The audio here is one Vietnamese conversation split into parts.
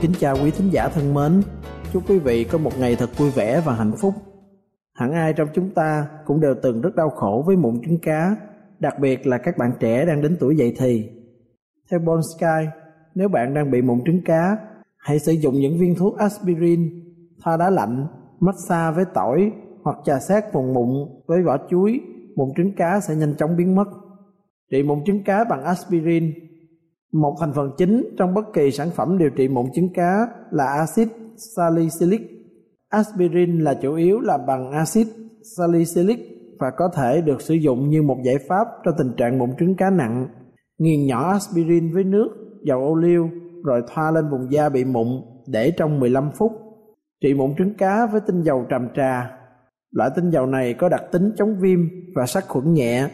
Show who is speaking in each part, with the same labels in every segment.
Speaker 1: Kính chào quý thính giả thân mến, chúc quý vị có một ngày thật vui vẻ và hạnh phúc. Hẳn ai trong chúng ta cũng đều từng rất đau khổ với mụn trứng cá, đặc biệt là các bạn trẻ đang đến tuổi dậy thì. Theo Bon Sky, nếu bạn đang bị mụn trứng cá, hãy sử dụng những viên thuốc aspirin, thoa đá lạnh, massage với tỏi hoặc trà sát vùng mụn với vỏ chuối, mụn trứng cá sẽ nhanh chóng biến mất. Trị mụn trứng cá bằng aspirin một thành phần chính trong bất kỳ sản phẩm điều trị mụn trứng cá là axit salicylic. Aspirin là chủ yếu là bằng axit salicylic và có thể được sử dụng như một giải pháp cho tình trạng mụn trứng cá nặng. Nghiền nhỏ aspirin với nước, dầu ô liu rồi thoa lên vùng da bị mụn để trong 15 phút. Trị mụn trứng cá với tinh dầu tràm trà. Loại tinh dầu này có đặc tính chống viêm và sát khuẩn nhẹ,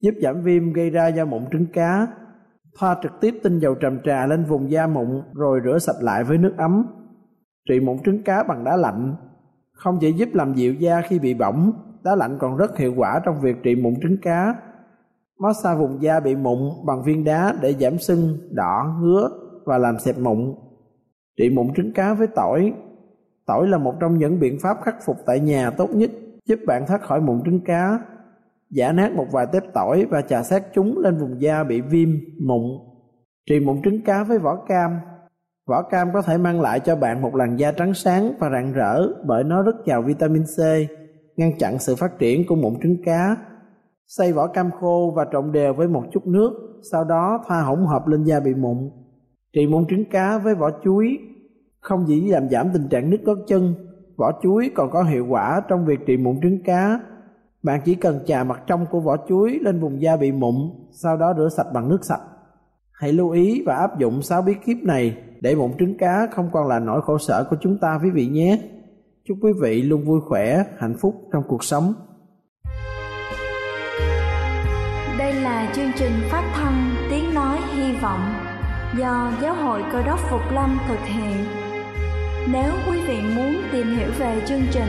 Speaker 1: giúp giảm viêm gây ra do mụn trứng cá Thoa trực tiếp tinh dầu trầm trà lên vùng da mụn rồi rửa sạch lại với nước ấm. Trị mụn trứng cá bằng đá lạnh không chỉ giúp làm dịu da khi bị bỏng, đá lạnh còn rất hiệu quả trong việc trị mụn trứng cá. Massage vùng da bị mụn bằng viên đá để giảm sưng, đỏ, ngứa và làm xẹp mụn. Trị mụn trứng cá với tỏi Tỏi là một trong những biện pháp khắc phục tại nhà tốt nhất, giúp bạn thoát khỏi mụn trứng cá giả nát một vài tép tỏi và chà sát chúng lên vùng da bị viêm, mụn. Trị mụn trứng cá với vỏ cam. Vỏ cam có thể mang lại cho bạn một làn da trắng sáng và rạng rỡ bởi nó rất giàu vitamin C, ngăn chặn sự phát triển của mụn trứng cá. Xay vỏ cam khô và trộn đều với một chút nước, sau đó thoa hỗn hợp lên da bị mụn. Trị mụn trứng cá với vỏ chuối không chỉ làm giảm tình trạng nứt gót chân, vỏ chuối còn có hiệu quả trong việc trị mụn trứng cá bạn chỉ cần chà mặt trong của vỏ chuối lên vùng da bị mụn, sau đó rửa sạch bằng nước sạch. Hãy lưu ý và áp dụng 6 bí kíp này để mụn trứng cá không còn là nỗi khổ sở của chúng ta quý vị nhé. Chúc quý vị luôn vui khỏe, hạnh phúc trong cuộc sống.
Speaker 2: Đây là chương trình phát thanh Tiếng Nói Hy Vọng do Giáo hội Cơ đốc Phục Lâm thực hiện. Nếu quý vị muốn tìm hiểu về chương trình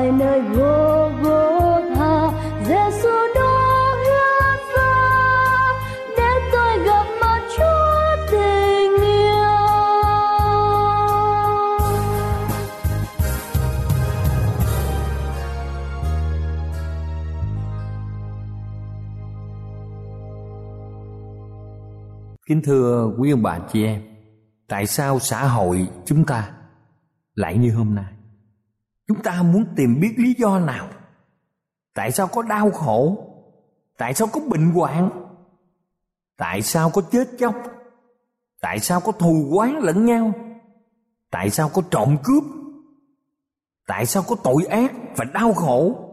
Speaker 2: Tại nơi gô gô tha Giêsu đó hiến ra để tôi gặp mặt Chúa tình yêu
Speaker 3: Kính thưa quý ông bà chị em, tại sao xã hội chúng ta lại như hôm nay? Chúng ta muốn tìm biết lý do nào? Tại sao có đau khổ? Tại sao có bệnh hoạn? Tại sao có chết chóc? Tại sao có thù oán lẫn nhau? Tại sao có trộm cướp? Tại sao có tội ác và đau khổ?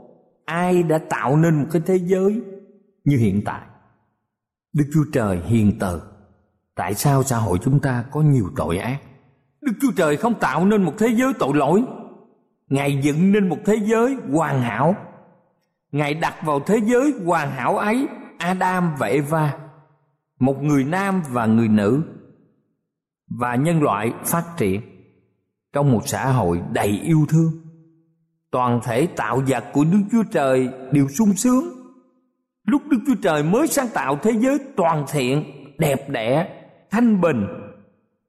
Speaker 3: Ai đã tạo nên một cái thế giới như hiện tại? Đức Chúa Trời hiền từ Tại sao xã hội chúng ta có nhiều tội ác? Đức Chúa Trời không tạo nên một thế giới tội lỗi. Ngài dựng nên một thế giới hoàn hảo. Ngài đặt vào thế giới hoàn hảo ấy Adam và Eva, một người nam và người nữ và nhân loại phát triển trong một xã hội đầy yêu thương. Toàn thể tạo vật của Đức Chúa Trời đều sung sướng. Lúc Đức Chúa Trời mới sáng tạo thế giới toàn thiện, đẹp đẽ, thanh bình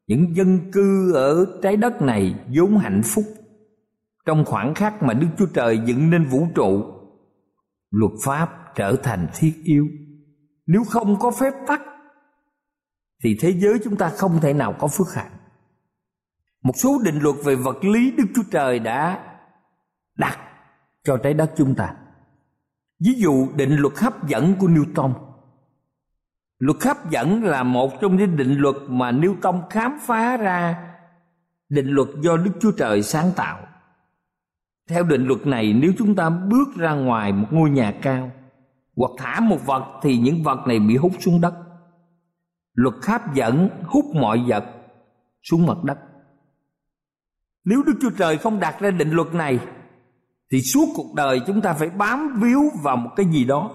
Speaker 3: những dân cư ở trái đất này vốn hạnh phúc trong khoảng khắc mà đức chúa trời dựng nên vũ trụ, luật pháp trở thành thiết yếu. Nếu không có phép tắc, thì thế giới chúng ta không thể nào có phước hạnh. Một số định luật về vật lý đức chúa trời đã đặt cho trái đất chúng ta. Ví dụ, định luật hấp dẫn của newton. Luật hấp dẫn là một trong những định luật mà Newton khám phá ra định luật do Đức Chúa Trời sáng tạo. Theo định luật này, nếu chúng ta bước ra ngoài một ngôi nhà cao hoặc thả một vật thì những vật này bị hút xuống đất. Luật hấp dẫn hút mọi vật xuống mặt đất. Nếu Đức Chúa Trời không đặt ra định luật này thì suốt cuộc đời chúng ta phải bám víu vào một cái gì đó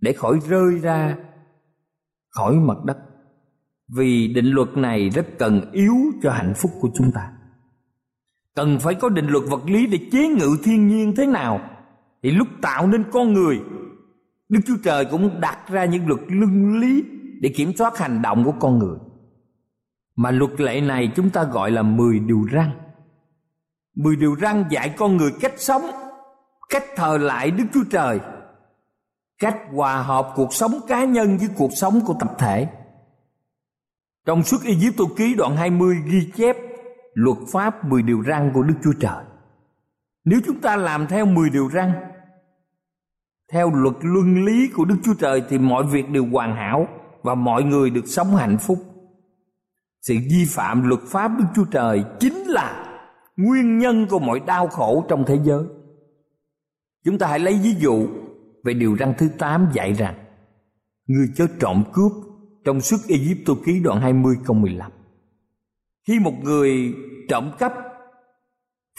Speaker 3: để khỏi rơi ra khỏi mặt đất vì định luật này rất cần yếu cho hạnh phúc của chúng ta cần phải có định luật vật lý để chế ngự thiên nhiên thế nào. Thì lúc tạo nên con người, đức chúa trời cũng đặt ra những luật luân lý để kiểm soát hành động của con người. Mà luật lệ này chúng ta gọi là 10 điều răn. 10 điều răn dạy con người cách sống, cách thờ lại đức chúa trời, cách hòa hợp cuộc sống cá nhân với cuộc sống của tập thể. Trong suốt Ai Cập ký đoạn 20 ghi chép luật pháp 10 điều răn của Đức Chúa Trời. Nếu chúng ta làm theo 10 điều răn, theo luật luân lý của Đức Chúa Trời thì mọi việc đều hoàn hảo và mọi người được sống hạnh phúc. Sự vi phạm luật pháp Đức Chúa Trời chính là nguyên nhân của mọi đau khổ trong thế giới. Chúng ta hãy lấy ví dụ về điều răn thứ 8 dạy rằng người chớ trộm cướp trong suốt Egypto ký đoạn 20 câu 15. Khi một người trộm cắp,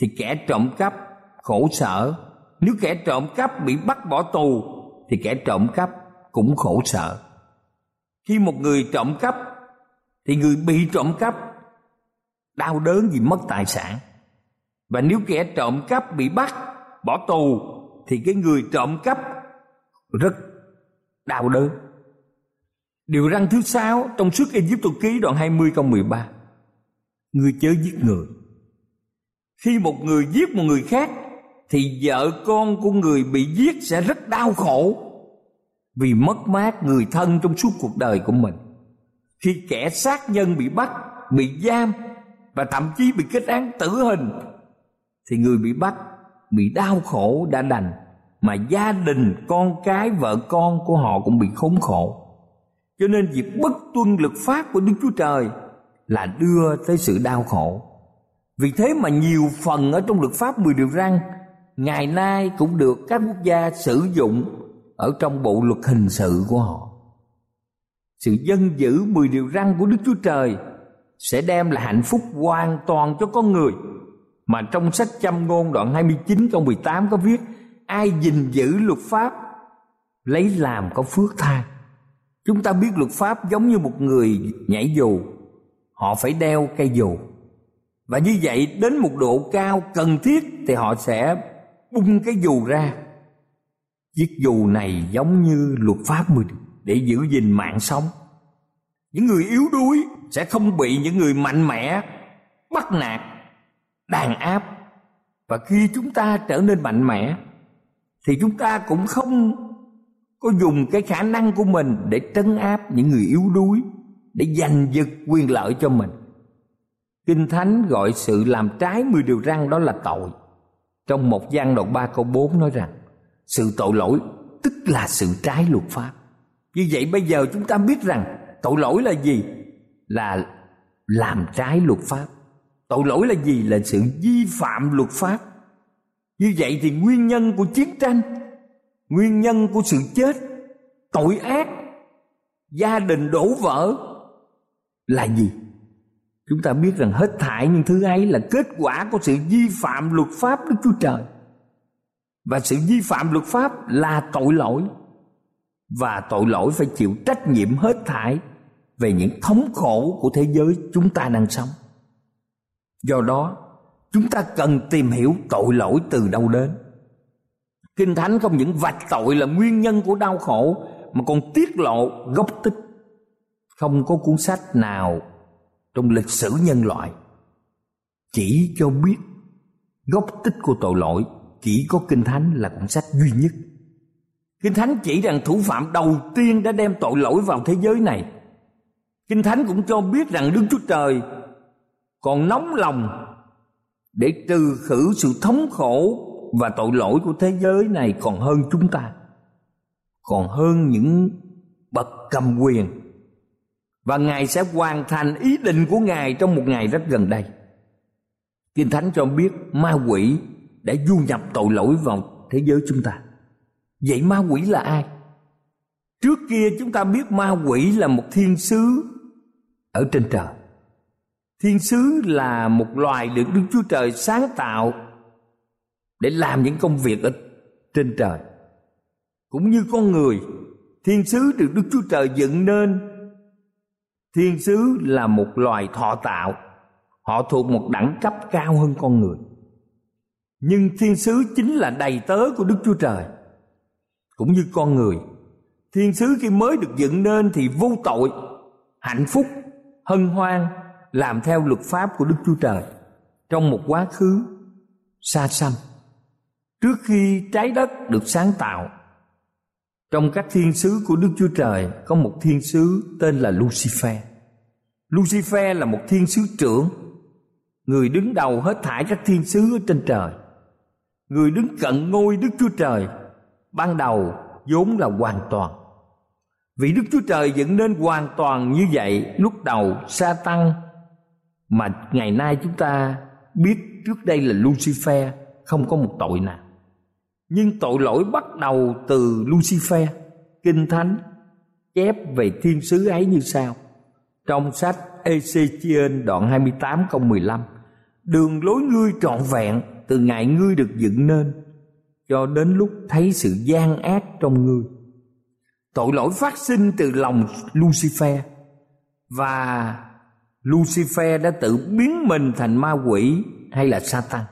Speaker 3: thì kẻ trộm cắp khổ sở. Nếu kẻ trộm cắp bị bắt bỏ tù, thì kẻ trộm cắp cũng khổ sở. Khi một người trộm cắp, thì người bị trộm cắp đau đớn vì mất tài sản. Và nếu kẻ trộm cắp bị bắt bỏ tù, thì cái người trộm cắp rất đau đớn. Điều răng thứ sáu trong suốt Egypto ký đoạn 20 câu 13. Ngươi chớ giết người. Khi một người giết một người khác thì vợ con của người bị giết sẽ rất đau khổ vì mất mát người thân trong suốt cuộc đời của mình. Khi kẻ sát nhân bị bắt, bị giam và thậm chí bị kết án tử hình thì người bị bắt bị đau khổ đã đành mà gia đình con cái vợ con của họ cũng bị khốn khổ cho nên việc bất tuân luật pháp của đức chúa trời là đưa tới sự đau khổ. Vì thế mà nhiều phần ở trong luật pháp mười điều răn, ngày nay cũng được các quốc gia sử dụng ở trong bộ luật hình sự của họ. Sự dân giữ mười điều răn của đức chúa trời sẽ đem lại hạnh phúc hoàn toàn cho con người. Mà trong sách châm ngôn đoạn 29 câu 18 có viết, ai gìn giữ luật pháp, lấy làm có phước thai chúng ta biết luật pháp giống như một người nhảy dù họ phải đeo cây dù. Và như vậy, đến một độ cao cần thiết thì họ sẽ bung cái dù ra. Chiếc dù này giống như luật pháp mình, để giữ gìn mạng sống. Những người yếu đuối sẽ không bị những người mạnh mẽ, bắt nạt, đàn áp. Và khi chúng ta trở nên mạnh mẽ, thì chúng ta cũng không có dùng cái khả năng của mình để trấn áp những người yếu đuối để giành giật quyền lợi cho mình. Kinh thánh gọi sự làm trái mười điều răn đó là tội. Trong một gian đoạn 3 câu 4 nói rằng, sự tội lỗi tức là sự trái luật pháp. Như vậy bây giờ chúng ta biết rằng tội lỗi là gì? Là làm trái luật pháp. Tội lỗi là gì? Là sự vi phạm luật pháp. Như vậy thì nguyên nhân của chiến tranh, nguyên nhân của sự chết, tội ác, gia đình đổ vỡ là gì? Chúng ta biết rằng hết thảy những thứ ấy là kết quả của sự vi phạm luật pháp đức chúa trời. Và sự vi phạm luật pháp là tội lỗi. Và tội lỗi phải chịu trách nhiệm hết thảy về những thống khổ của thế giới chúng ta đang sống. Do đó, chúng ta cần tìm hiểu tội lỗi từ đâu đến. Kinh thánh không những vạch tội là nguyên nhân của đau khổ, mà còn tiết lộ gốc tích không có cuốn sách nào trong lịch sử nhân loại chỉ cho biết gốc tích của tội lỗi, chỉ có kinh thánh là cuốn sách duy nhất. Kinh thánh chỉ rằng thủ phạm đầu tiên đã đem tội lỗi vào thế giới này. Kinh thánh cũng cho biết rằng đức chúa trời còn nóng lòng để trừ khử sự thống khổ và tội lỗi của thế giới này còn hơn chúng ta, còn hơn những bậc cầm quyền và ngài sẽ hoàn thành ý định của ngài trong một ngày rất gần đây. Kinh thánh cho biết ma quỷ đã du nhập tội lỗi vào thế giới chúng ta. Vậy ma quỷ là ai? Trước kia chúng ta biết ma quỷ là một thiên sứ ở trên trời. Thiên sứ là một loài được đức chúa trời sáng tạo để làm những công việc ở trên trời. Cũng như con người, thiên sứ được đức chúa trời dựng nên thiên sứ là một loài thọ tạo. Họ thuộc một đẳng cấp cao hơn con người. Nhưng thiên sứ chính là đầy tớ của đức chúa trời. Cũng như con người, thiên sứ khi mới được dựng nên thì vô tội, hạnh phúc, hân hoan, làm theo luật pháp của đức chúa trời trong một quá khứ xa xăm. Trước khi trái đất được sáng tạo trong các thiên sứ của đức chúa trời có một thiên sứ tên là lucifer. Lucifer là một thiên sứ trưởng, người đứng đầu hết thảy các thiên sứ ở trên trời. Người đứng cận ngôi đức chúa trời, ban đầu vốn là hoàn toàn. Vì đức chúa trời dựng nên hoàn toàn như vậy lúc đầu sa tăng, mà ngày nay chúng ta biết trước đây là lucifer không có một tội nào nhưng tội lỗi bắt đầu từ Lucifer. Kinh Thánh, chép về thiên sứ ấy như sau. Trong sách Ezechiel đoạn 28 câu 15 Đường lối ngươi trọn vẹn, từ ngày ngươi được dựng nên, cho đến lúc thấy sự gian ác trong ngươi. Tội lỗi phát sinh từ lòng Lucifer, và Lucifer đã tự biến mình thành ma quỷ hay là Satan.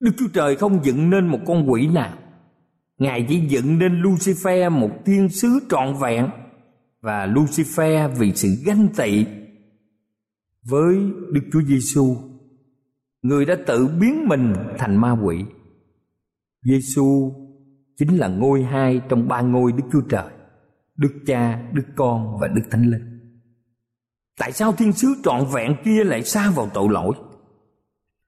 Speaker 3: Đức Chúa Trời không dựng nên một con quỷ nào. Ngài chỉ dựng nên Lucifer một thiên sứ trọn vẹn và Lucifer vì sự ganh tị với Đức Chúa Giêsu, người đã tự biến mình thành ma quỷ. Giêsu chính là ngôi hai trong ba ngôi Đức Chúa Trời, Đức Cha, Đức Con và Đức Thánh Linh. Tại sao thiên sứ trọn vẹn kia lại xa vào tội lỗi?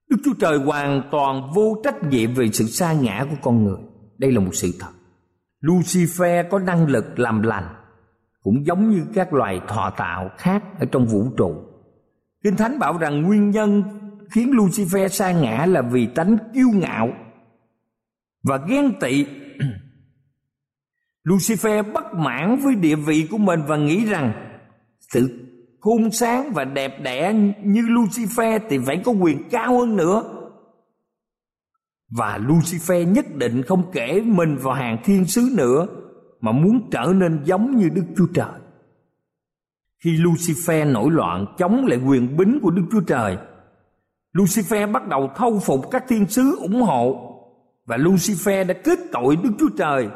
Speaker 3: Đức Chúa Trời hoàn toàn vô trách nhiệm về sự sa ngã của con người. Đây là một sự thật. Lucifer có năng lực làm lành, cũng giống như các loài thọ tạo khác ở trong vũ trụ. Kinh Thánh bảo rằng nguyên nhân khiến Lucifer sa ngã là vì tánh kiêu ngạo và ghen tị. Lucifer bất mãn với địa vị của mình và nghĩ rằng sự khôn sáng và đẹp đẽ như Lucifer thì phải có quyền cao hơn nữa. Và Lucifer nhất định không kể mình vào hàng thiên sứ nữa mà muốn trở nên giống như Đức Chúa Trời. Khi Lucifer nổi loạn chống lại quyền bính của Đức Chúa Trời, Lucifer bắt đầu thâu phục các thiên sứ ủng hộ và Lucifer đã kết tội Đức Chúa Trời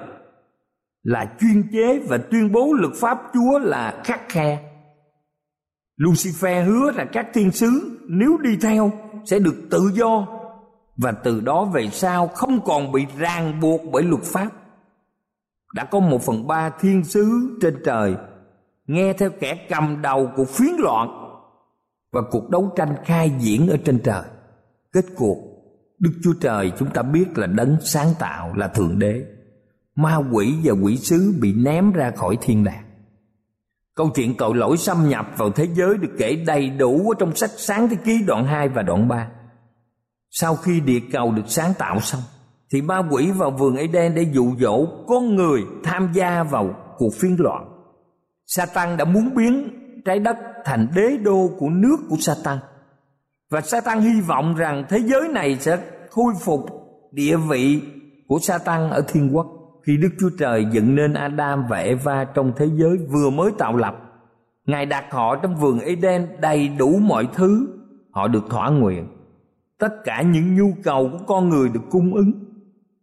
Speaker 3: là chuyên chế và tuyên bố luật pháp Chúa là khắc khe Lucifer hứa là các thiên sứ nếu đi theo sẽ được tự do và từ đó về sau không còn bị ràng buộc bởi luật pháp. Đã có một phần ba thiên sứ trên trời nghe theo kẻ cầm đầu của phiến loạn và cuộc đấu tranh khai diễn ở trên trời. Kết cuộc, Đức Chúa Trời chúng ta biết là đấng sáng tạo là Thượng Đế. Ma quỷ và quỷ sứ bị ném ra khỏi thiên đàng. Câu chuyện tội lỗi xâm nhập vào thế giới được kể đầy đủ ở trong sách Sáng Thế Ký đoạn 2 và đoạn 3. Sau khi địa cầu được sáng tạo xong, thì ma quỷ vào vườn Eden để dụ dỗ con người tham gia vào cuộc phiên loạn. Satan đã muốn biến trái đất thành đế đô của nước của Satan. Và Satan hy vọng rằng thế giới này sẽ khôi phục địa vị của Satan ở thiên quốc khi Đức Chúa Trời dựng nên Adam và Eva trong thế giới vừa mới tạo lập. Ngài đặt họ trong vườn Eden đầy đủ mọi thứ họ được thỏa nguyện. Tất cả những nhu cầu của con người được cung ứng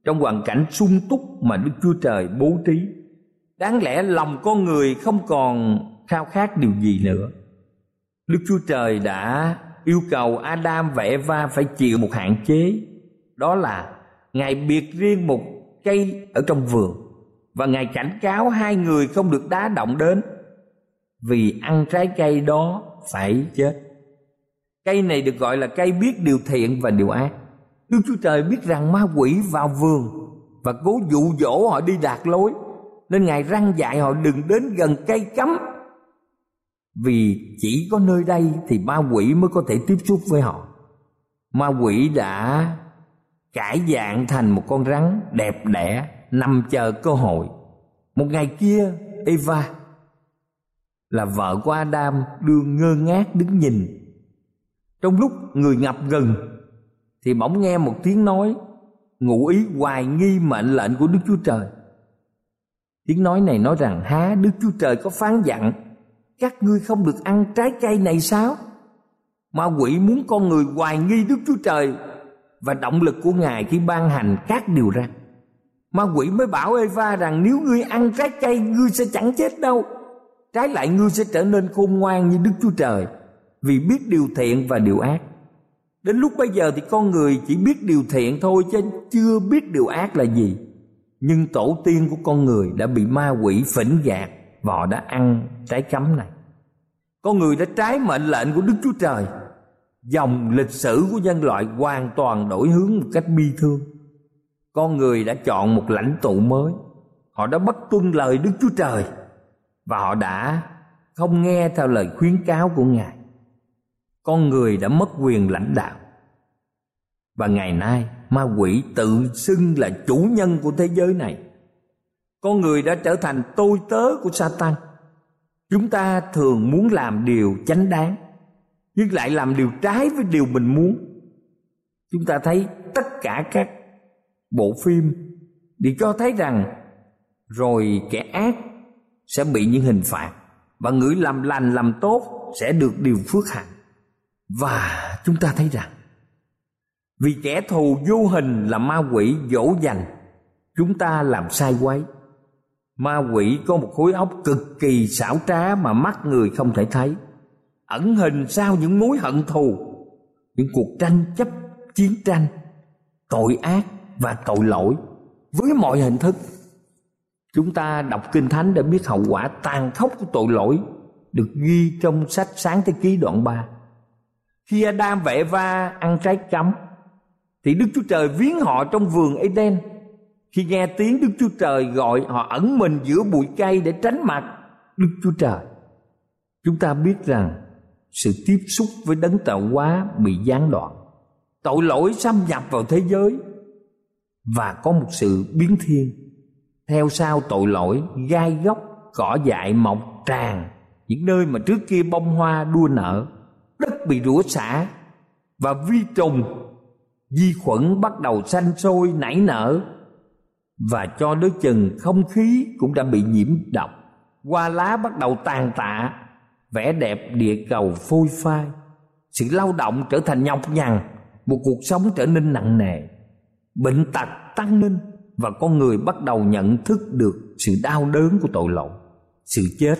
Speaker 3: trong hoàn cảnh sung túc mà Đức Chúa Trời bố trí. Đáng lẽ lòng con người không còn khao khát điều gì nữa. Đức Chúa Trời đã yêu cầu Adam và Eva phải chịu một hạn chế, đó là Ngài biệt riêng một cây ở trong vườn, và ngài cảnh cáo hai người không được đá động đến, vì ăn trái cây đó phải chết. Cây này được gọi là cây biết điều thiện và điều ác. Đức chúa trời biết rằng ma quỷ vào vườn và cố dụ dỗ họ đi đạt lối, nên ngài răng dạy họ đừng đến gần cây cấm. Vì chỉ có nơi đây thì ma quỷ mới có thể tiếp xúc với họ. Ma quỷ đã cải dạng thành một con rắn đẹp đẽ nằm chờ cơ hội. Một ngày kia, eva, là vợ của adam, đưa ngơ ngác đứng nhìn. Trong lúc người ngập ngừng, thì bỗng nghe một tiếng nói, ngụ ý hoài nghi mệnh lệnh của đức chúa trời. Tiếng nói này nói rằng, há, đức chúa trời có phán dặn, các ngươi không được ăn trái cây này sao? Ma quỷ muốn con người hoài nghi đức chúa trời và động lực của Ngài khi ban hành các điều răn. Ma quỷ mới bảo Eva rằng nếu ngươi ăn trái cây, ngươi sẽ chẳng chết đâu. Trái lại ngươi sẽ trở nên khôn ngoan như Đức Chúa Trời, vì biết điều thiện và điều ác. Đến lúc bây giờ thì con người chỉ biết điều thiện thôi chứ chưa biết điều ác là gì. Nhưng tổ tiên của con người đã bị ma quỷ phỉnh gạt, và họ đã ăn trái cấm này. Con người đã trái mệnh lệnh của Đức Chúa Trời dòng lịch sử của nhân loại hoàn toàn đổi hướng một cách bi thương. Con người đã chọn một lãnh tụ mới. Họ đã bất tuân lời đức chúa trời. Và họ đã không nghe theo lời khuyến cáo của ngài. Con người đã mất quyền lãnh đạo. Và ngày nay, ma quỷ tự xưng là chủ nhân của thế giới này. Con người đã trở thành tôi tớ của Satan. Chúng ta thường muốn làm điều chánh đáng nhưng lại làm điều trái với điều mình muốn. Chúng ta thấy tất cả các bộ phim đều cho thấy rằng rồi kẻ ác sẽ bị những hình phạt và người làm lành làm tốt sẽ được điều phước hạnh. Và chúng ta thấy rằng, vì kẻ thù vô hình là ma quỷ dỗ dành, chúng ta làm sai quấy. Ma quỷ có một khối óc cực kỳ xảo trá mà mắt người không thể thấy ẩn hình sau những mối hận thù, những cuộc tranh chấp, chiến tranh, tội ác và tội lỗi. Với mọi hình thức, chúng ta đọc kinh thánh để biết hậu quả tàn khốc của tội lỗi được ghi trong sách sáng thế ký đoạn 3 khi Adam và Eva ăn trái cấm, thì Đức Chúa Trời viếng họ trong vườn Eden. Khi nghe tiếng Đức Chúa Trời gọi họ ẩn mình giữa bụi cây để tránh mặt Đức Chúa Trời, chúng ta biết rằng sự tiếp xúc với đấng tạo hóa bị gián đoạn. Tội lỗi xâm nhập vào thế giới và có một sự biến thiên. Theo sau tội lỗi, gai góc, cỏ dại, mọc, tràn, những nơi mà trước kia bông hoa, đua nở, đất bị rủa xả và vi trùng, vi khuẩn bắt đầu sanh sôi, nảy nở. Và cho đến chừng không khí cũng đã bị nhiễm độc. Hoa lá bắt đầu tàn tạ vẻ đẹp địa cầu phôi phai. Sự lao động trở thành nhọc nhằn, một cuộc sống trở nên nặng nề. Bệnh tật tăng lên và con người bắt đầu nhận thức được sự đau đớn của tội lỗi. Sự chết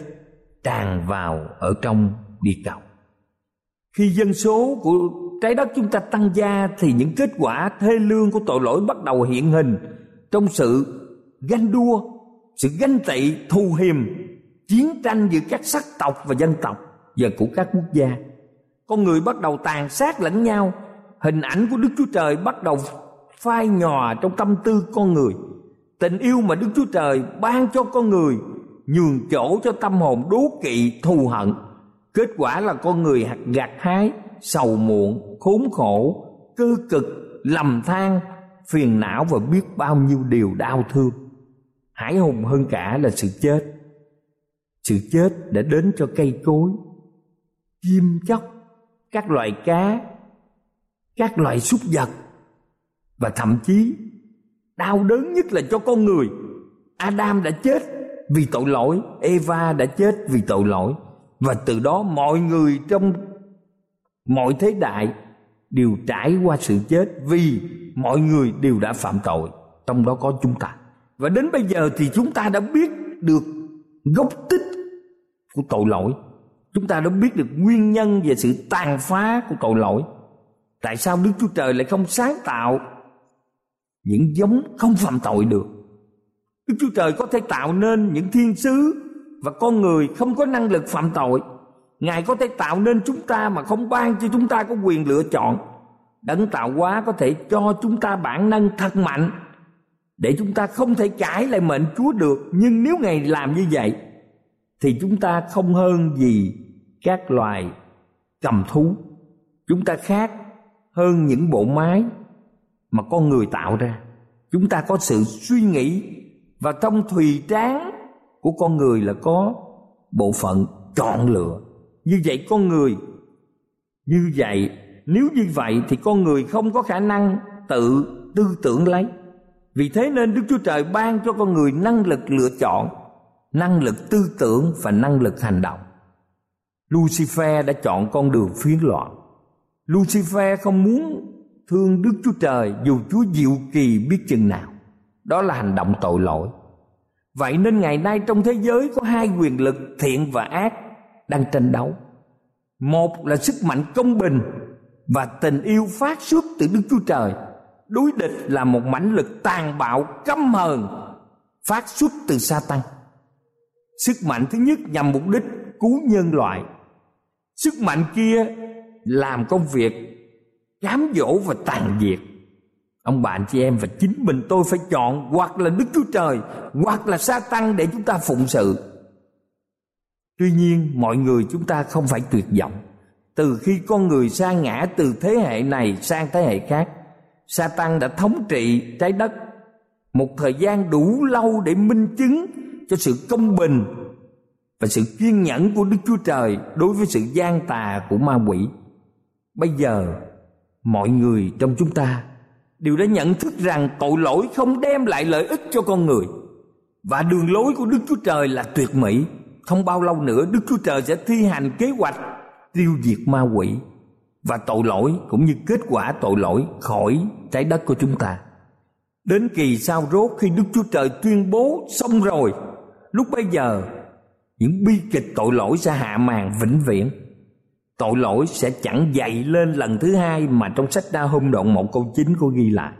Speaker 3: tràn vào ở trong địa cầu. Khi dân số của trái đất chúng ta tăng gia thì những kết quả thê lương của tội lỗi bắt đầu hiện hình trong sự ganh đua, sự ganh tị, thù hiềm chiến tranh giữa các sắc tộc và dân tộc và của các quốc gia. Con người bắt đầu tàn sát lẫn nhau, hình ảnh của đức chúa trời bắt đầu phai nhòa trong tâm tư con người. Tình yêu mà đức chúa trời ban cho con người nhường chỗ cho tâm hồn đố kỵ, thù hận. Kết quả là con người hạt gạt hái, sầu muộn, khốn khổ, cơ cực, lầm than, phiền não và biết bao nhiêu điều đau thương. Hãy hùng hơn cả là sự chết sự chết đã đến cho cây cối. Chim chóc, các loài cá, các loài súc vật, và thậm chí, đau đớn nhất là cho con người. Adam đã chết vì tội lỗi, eva đã chết vì tội lỗi, và từ đó mọi người trong mọi thế đại đều trải qua sự chết vì mọi người đều đã phạm tội, trong đó có chúng ta. Và đến bây giờ thì chúng ta đã biết được gốc tích của tội lỗi. Chúng ta đã biết được nguyên nhân về sự tàn phá của tội lỗi. Tại sao đức chúa trời lại không sáng tạo những giống không phạm tội được? Đức chúa trời có thể tạo nên những thiên sứ và con người không có năng lực phạm tội. Ngài có thể tạo nên chúng ta mà không ban cho chúng ta có quyền lựa chọn. Đấng tạo hóa có thể cho chúng ta bản năng thật mạnh để chúng ta không thể cãi lại mệnh chúa được. Nhưng nếu ngài làm như vậy thì chúng ta không hơn gì các loài cầm thú. Chúng ta khác hơn những bộ máy mà con người tạo ra. Chúng ta có sự suy nghĩ và trong thùy tráng của con người là có bộ phận chọn lựa. Như vậy con người, như vậy, nếu như vậy thì con người không có khả năng tự tư tưởng lấy. Vì thế nên đức chúa trời ban cho con người năng lực lựa chọn năng lực tư tưởng và năng lực hành động. Lucifer đã chọn con đường phiến loạn. Lucifer không muốn thương đức chúa trời dù chúa diệu kỳ biết chừng nào. Đó là hành động tội lỗi. Vậy nên ngày nay trong thế giới có hai quyền lực thiện và ác đang tranh đấu. Một là sức mạnh công bình và tình yêu phát xuất từ đức chúa trời. Đối địch là một mãnh lực tàn bạo căm hờn phát xuất từ sa tăng sức mạnh thứ nhất nhằm mục đích cứu nhân loại. Sức mạnh kia làm công việc, cám dỗ và tàn diệt. Ông bạn chị em và chính mình tôi phải chọn hoặc là đức chúa trời, hoặc là sa tăng để chúng ta phụng sự. Tuy nhiên, mọi người chúng ta không phải tuyệt vọng. Từ khi con người sa ngã từ thế hệ này sang thế hệ khác sa tăng đã thống trị trái đất một thời gian đủ lâu để minh chứng cho sự công bình và sự kiên nhẫn của Đức Chúa Trời đối với sự gian tà của ma quỷ. Bây giờ, mọi người trong chúng ta đều đã nhận thức rằng tội lỗi không đem lại lợi ích cho con người và đường lối của Đức Chúa Trời là tuyệt mỹ. Không bao lâu nữa Đức Chúa Trời sẽ thi hành kế hoạch tiêu diệt ma quỷ và tội lỗi cũng như kết quả tội lỗi khỏi trái đất của chúng ta. Đến kỳ sau rốt khi Đức Chúa Trời tuyên bố xong rồi, lúc bây giờ, những bi kịch tội lỗi sẽ hạ màn vĩnh viễn. Tội lỗi sẽ chẳng dậy lên lần thứ hai mà trong sách đa hôm đoạn một câu chín có ghi lại.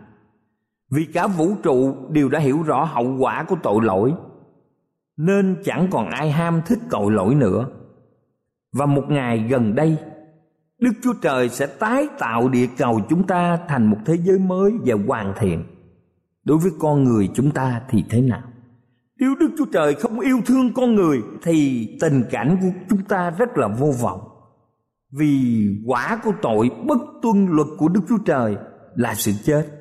Speaker 3: Vì cả vũ trụ đều đã hiểu rõ hậu quả của tội lỗi, Nên chẳng còn ai ham thích tội lỗi nữa Và một ngày gần đây, Đức Chúa Trời sẽ tái tạo địa cầu chúng ta thành một thế giới mới và hoàn thiện Đối với con người chúng ta thì thế nào? Nếu Đức Chúa Trời không yêu thương con người Thì tình cảnh của chúng ta rất là vô vọng Vì quả của tội bất tuân luật của Đức Chúa Trời là sự chết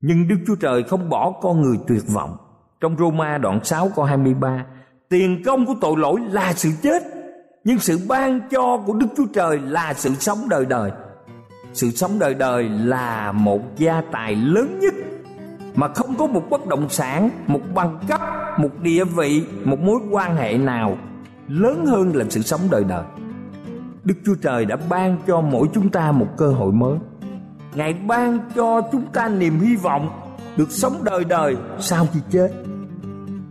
Speaker 3: nhưng Đức Chúa Trời không bỏ con người tuyệt vọng. Trong Roma đoạn 6 câu 23, tiền công của tội lỗi là sự chết, nhưng sự ban cho của Đức Chúa Trời là sự sống đời đời. Sự sống đời đời là một gia tài lớn nhất mà không có một bất động sản, một bằng cấp, một địa vị, một mối quan hệ nào lớn hơn là sự sống đời đời. Đức Chúa Trời đã ban cho mỗi chúng ta một cơ hội mới Ngài ban cho chúng ta niềm hy vọng được sống đời đời sau khi chết.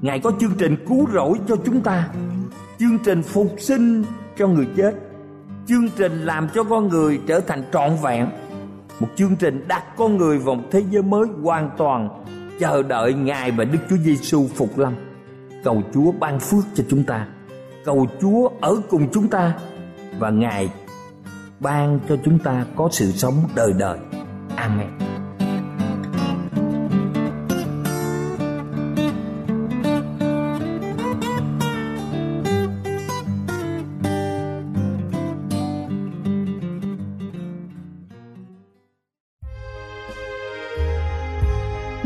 Speaker 3: Ngài có chương trình cứu rỗi cho chúng ta, chương trình phục sinh cho người chết, chương trình làm cho con người trở thành trọn vẹn, một chương trình đặt con người vào một thế giới mới hoàn toàn, chờ đợi Ngài và Đức Chúa Giêsu phục lâm. Cầu Chúa ban phước cho chúng ta, cầu Chúa ở cùng chúng ta và Ngài ban cho chúng ta có sự sống đời đời. Amen.